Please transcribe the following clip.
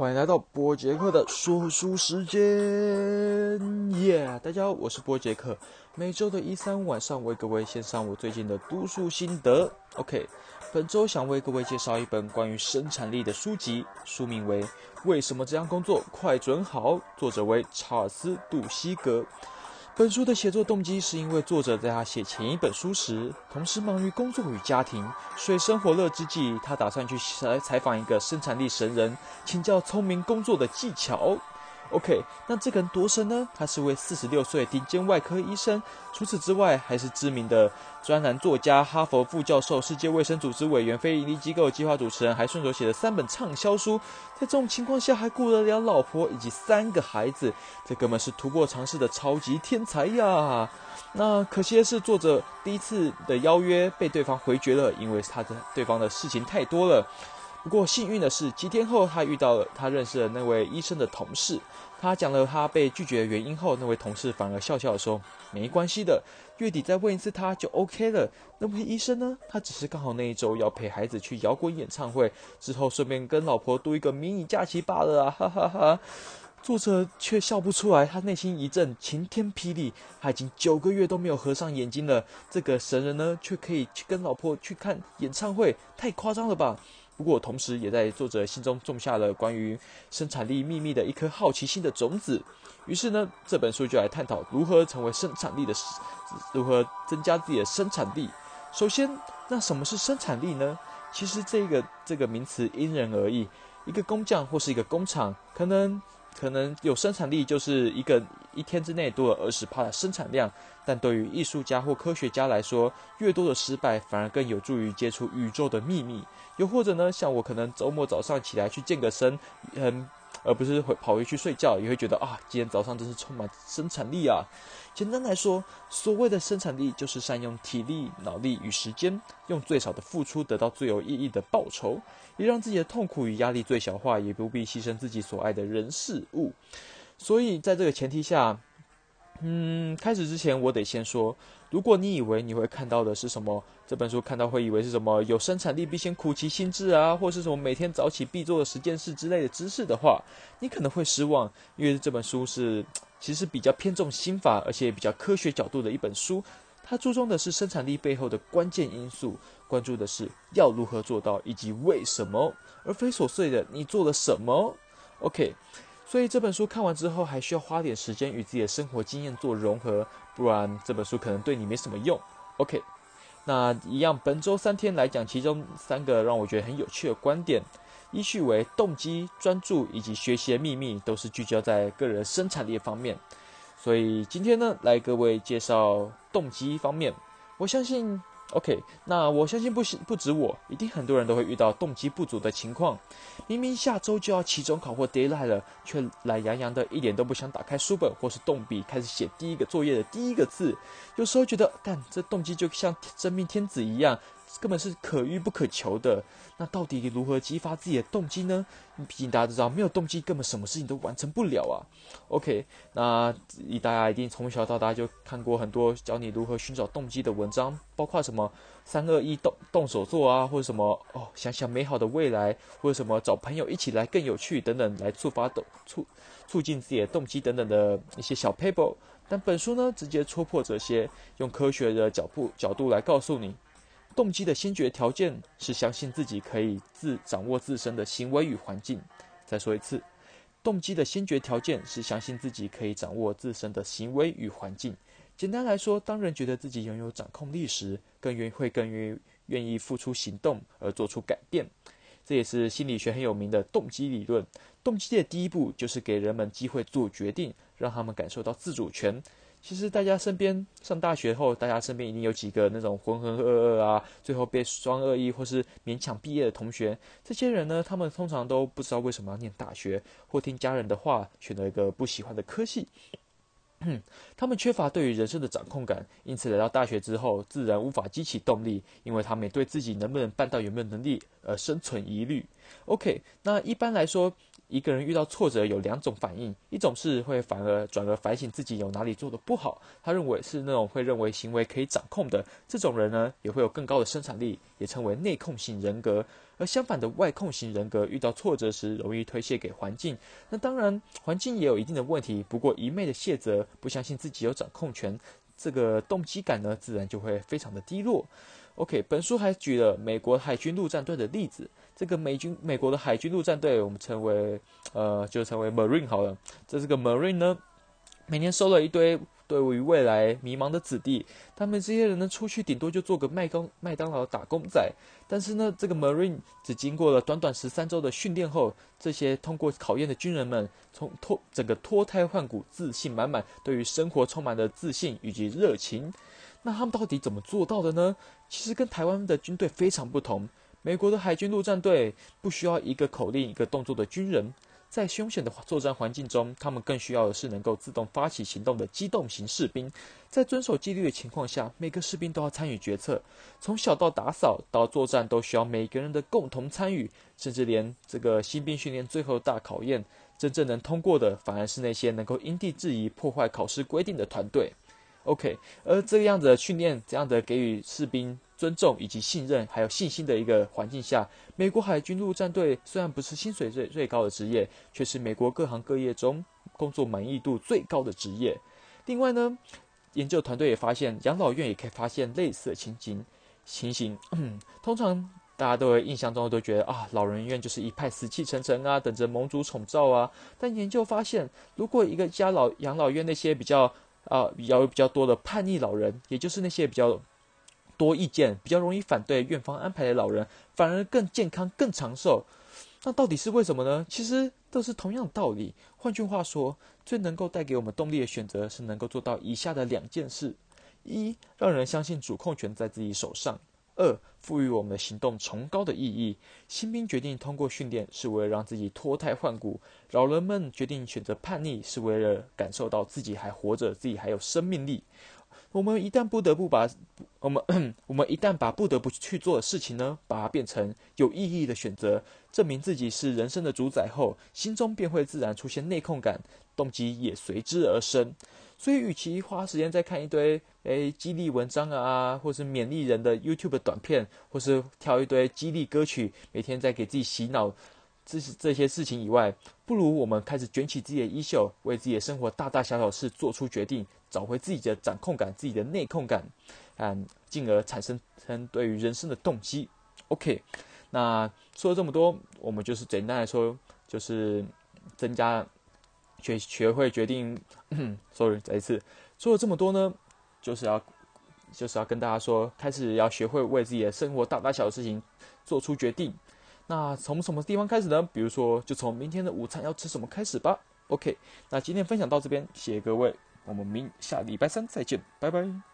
欢迎来到波杰克的说书时间，耶！大家好，我是波杰克。每周的一三晚上为各位献上我最近的读书心得。OK，本周想为各位介绍一本关于生产力的书籍，书名为《为什么这样工作快准好》，作者为查尔斯·杜西格。本书的写作动机是因为作者在他写前一本书时，同时忙于工作与家庭，水深火热之际，他打算去采采访一个生产力神人，请教聪明工作的技巧。OK，那这个人多神呢？他是位四十六岁顶尖外科医生，除此之外，还是知名的专栏作家、哈佛副教授、世界卫生组织委员、非营利机构计划主持人，还顺手写了三本畅销书。在这种情况下，还顾得了老婆以及三个孩子，这哥们是突破常识的超级天才呀！那可惜的是，作者第一次的邀约被对方回绝了，因为他的对方的事情太多了。不过幸运的是，几天后他遇到了他认识的那位医生的同事。他讲了他被拒绝的原因后，那位同事反而笑笑说：“没关系的，月底再问一次他就 OK 了。”那位医生呢？他只是刚好那一周要陪孩子去摇滚演唱会，之后顺便跟老婆度一个迷你假期罢了啊！哈哈哈。作者却笑不出来，他内心一阵晴天霹雳。他已经九个月都没有合上眼睛了，这个神人呢，却可以去跟老婆去看演唱会，太夸张了吧？不过，同时也在作者心中种下了关于生产力秘密的一颗好奇心的种子。于是呢，这本书就来探讨如何成为生产力的，如何增加自己的生产力。首先，那什么是生产力呢？其实这个这个名词因人而异。一个工匠或是一个工厂，可能可能有生产力，就是一个一天之内多了二十帕的生产量。但对于艺术家或科学家来说，越多的失败反而更有助于接触宇宙的秘密。又或者呢，像我可能周末早上起来去健个身，嗯，而不是会跑回去睡觉，也会觉得啊，今天早上真是充满生产力啊。简单来说，所谓的生产力就是善用体力、脑力与时间，用最少的付出得到最有意义的报酬，也让自己的痛苦与压力最小化，也不必牺牲自己所爱的人事物。所以，在这个前提下。嗯，开始之前我得先说，如果你以为你会看到的是什么，这本书看到会以为是什么有生产力必先苦其心志啊，或是什么每天早起必做的十件事之类的知识的话，你可能会失望，因为这本书是其实比较偏重心法，而且比较科学角度的一本书。它注重的是生产力背后的关键因素，关注的是要如何做到以及为什么，而非琐碎的你做了什么。OK。所以这本书看完之后，还需要花点时间与自己的生活经验做融合，不然这本书可能对你没什么用。OK，那一样，本周三天来讲，其中三个让我觉得很有趣的观点，依序为动机、专注以及学习的秘密，都是聚焦在个人生产力方面。所以今天呢，来各位介绍动机方面，我相信。OK，那我相信不不止我，一定很多人都会遇到动机不足的情况。明明下周就要期中考或 d a y l i g h t 了，却懒洋洋的，一点都不想打开书本或是动笔开始写第一个作业的第一个字。有时候觉得，但这动机就像真命天子一样。根本是可遇不可求的。那到底如何激发自己的动机呢？毕竟大家都知道，没有动机，根本什么事情都完成不了啊。OK，那大家一定从小到大就看过很多教你如何寻找动机的文章，包括什么三二一动动手做啊，或者什么哦想想美好的未来，或者什么找朋友一起来更有趣等等，来触发动促促进自己的动机等等的一些小 paper。但本书呢，直接戳破这些，用科学的角度角度来告诉你。动机的先决条件是相信自己可以自掌握自身的行为与环境。再说一次，动机的先决条件是相信自己可以掌握自身的行为与环境。简单来说，当人觉得自己拥有掌控力时，更愿会更愿愿意付出行动而做出改变。这也是心理学很有名的动机理论。动机的第一步就是给人们机会做决定，让他们感受到自主权。其实大家身边上大学后，大家身边一定有几个那种浑浑噩噩啊，最后被双二一或是勉强毕业的同学。这些人呢，他们通常都不知道为什么要念大学，或听家人的话选择一个不喜欢的科系。他们缺乏对于人生的掌控感，因此来到大学之后，自然无法激起动力，因为他们对自己能不能办到、有没有能力而生存疑虑。OK，那一般来说。一个人遇到挫折有两种反应，一种是会反而转而反省自己有哪里做的不好，他认为是那种会认为行为可以掌控的这种人呢，也会有更高的生产力，也称为内控型人格。而相反的外控型人格遇到挫折时，容易推卸给环境。那当然，环境也有一定的问题，不过一昧的卸责，不相信自己有掌控权，这个动机感呢，自然就会非常的低落。OK，本书还举了美国海军陆战队的例子。这个美军美国的海军陆战队，我们称为呃，就称为 Marine 好了。这是个 Marine 呢，每年收了一堆对于未来迷茫的子弟，他们这些人呢，出去顶多就做个麦当麦当劳打工仔。但是呢，这个 Marine 只经过了短短十三周的训练后，这些通过考验的军人们，从脱整个脱胎换骨、自信满满，对于生活充满了自信以及热情。那他们到底怎么做到的呢？其实跟台湾的军队非常不同。美国的海军陆战队不需要一个口令、一个动作的军人，在凶险的作战环境中，他们更需要的是能够自动发起行动的机动型士兵。在遵守纪律的情况下，每个士兵都要参与决策，从小到打扫到作战，都需要每个人的共同参与。甚至连这个新兵训练最后大考验，真正能通过的，反而是那些能够因地制宜破坏考试规定的团队。OK，而这个样子的训练，这样的给予士兵尊重以及信任，还有信心的一个环境下，美国海军陆战队虽然不是薪水最最高的职业，却是美国各行各业中工作满意度最高的职业。另外呢，研究团队也发现，养老院也可以发现类似的情景情形。通常大家都会印象中都觉得啊，老人院就是一派死气沉沉啊，等着盟主宠照啊。但研究发现，如果一个家老养老院那些比较啊，比较比较多的叛逆老人，也就是那些比较多意见、比较容易反对院方安排的老人，反而更健康、更长寿。那到底是为什么呢？其实都是同样的道理。换句话说，最能够带给我们动力的选择，是能够做到以下的两件事：一，让人相信主控权在自己手上。二，赋予我们的行动崇高的意义。新兵决定通过训练，是为了让自己脱胎换骨；老人们决定选择叛逆，是为了感受到自己还活着，自己还有生命力。我们一旦不得不把我们 我们一旦把不得不去做的事情呢，把它变成有意义的选择，证明自己是人生的主宰后，心中便会自然出现内控感，动机也随之而生。所以，与其花时间在看一堆诶激励文章啊，或是勉励人的 YouTube 短片，或是挑一堆激励歌曲，每天在给自己洗脑，这些这些事情以外，不如我们开始卷起自己的衣袖，为自己的生活大大小小事做出决定，找回自己的掌控感、自己的内控感，嗯，进而产生成对于人生的动机。OK，那说了这么多，我们就是简单来说，就是增加。学学会决定，sorry，再一次说了这么多呢，就是要就是要跟大家说，开始要学会为自己的生活大大小小的事情做出决定。那从什么地方开始呢？比如说，就从明天的午餐要吃什么开始吧。OK，那今天分享到这边，谢谢各位，我们明下礼拜三再见，拜拜。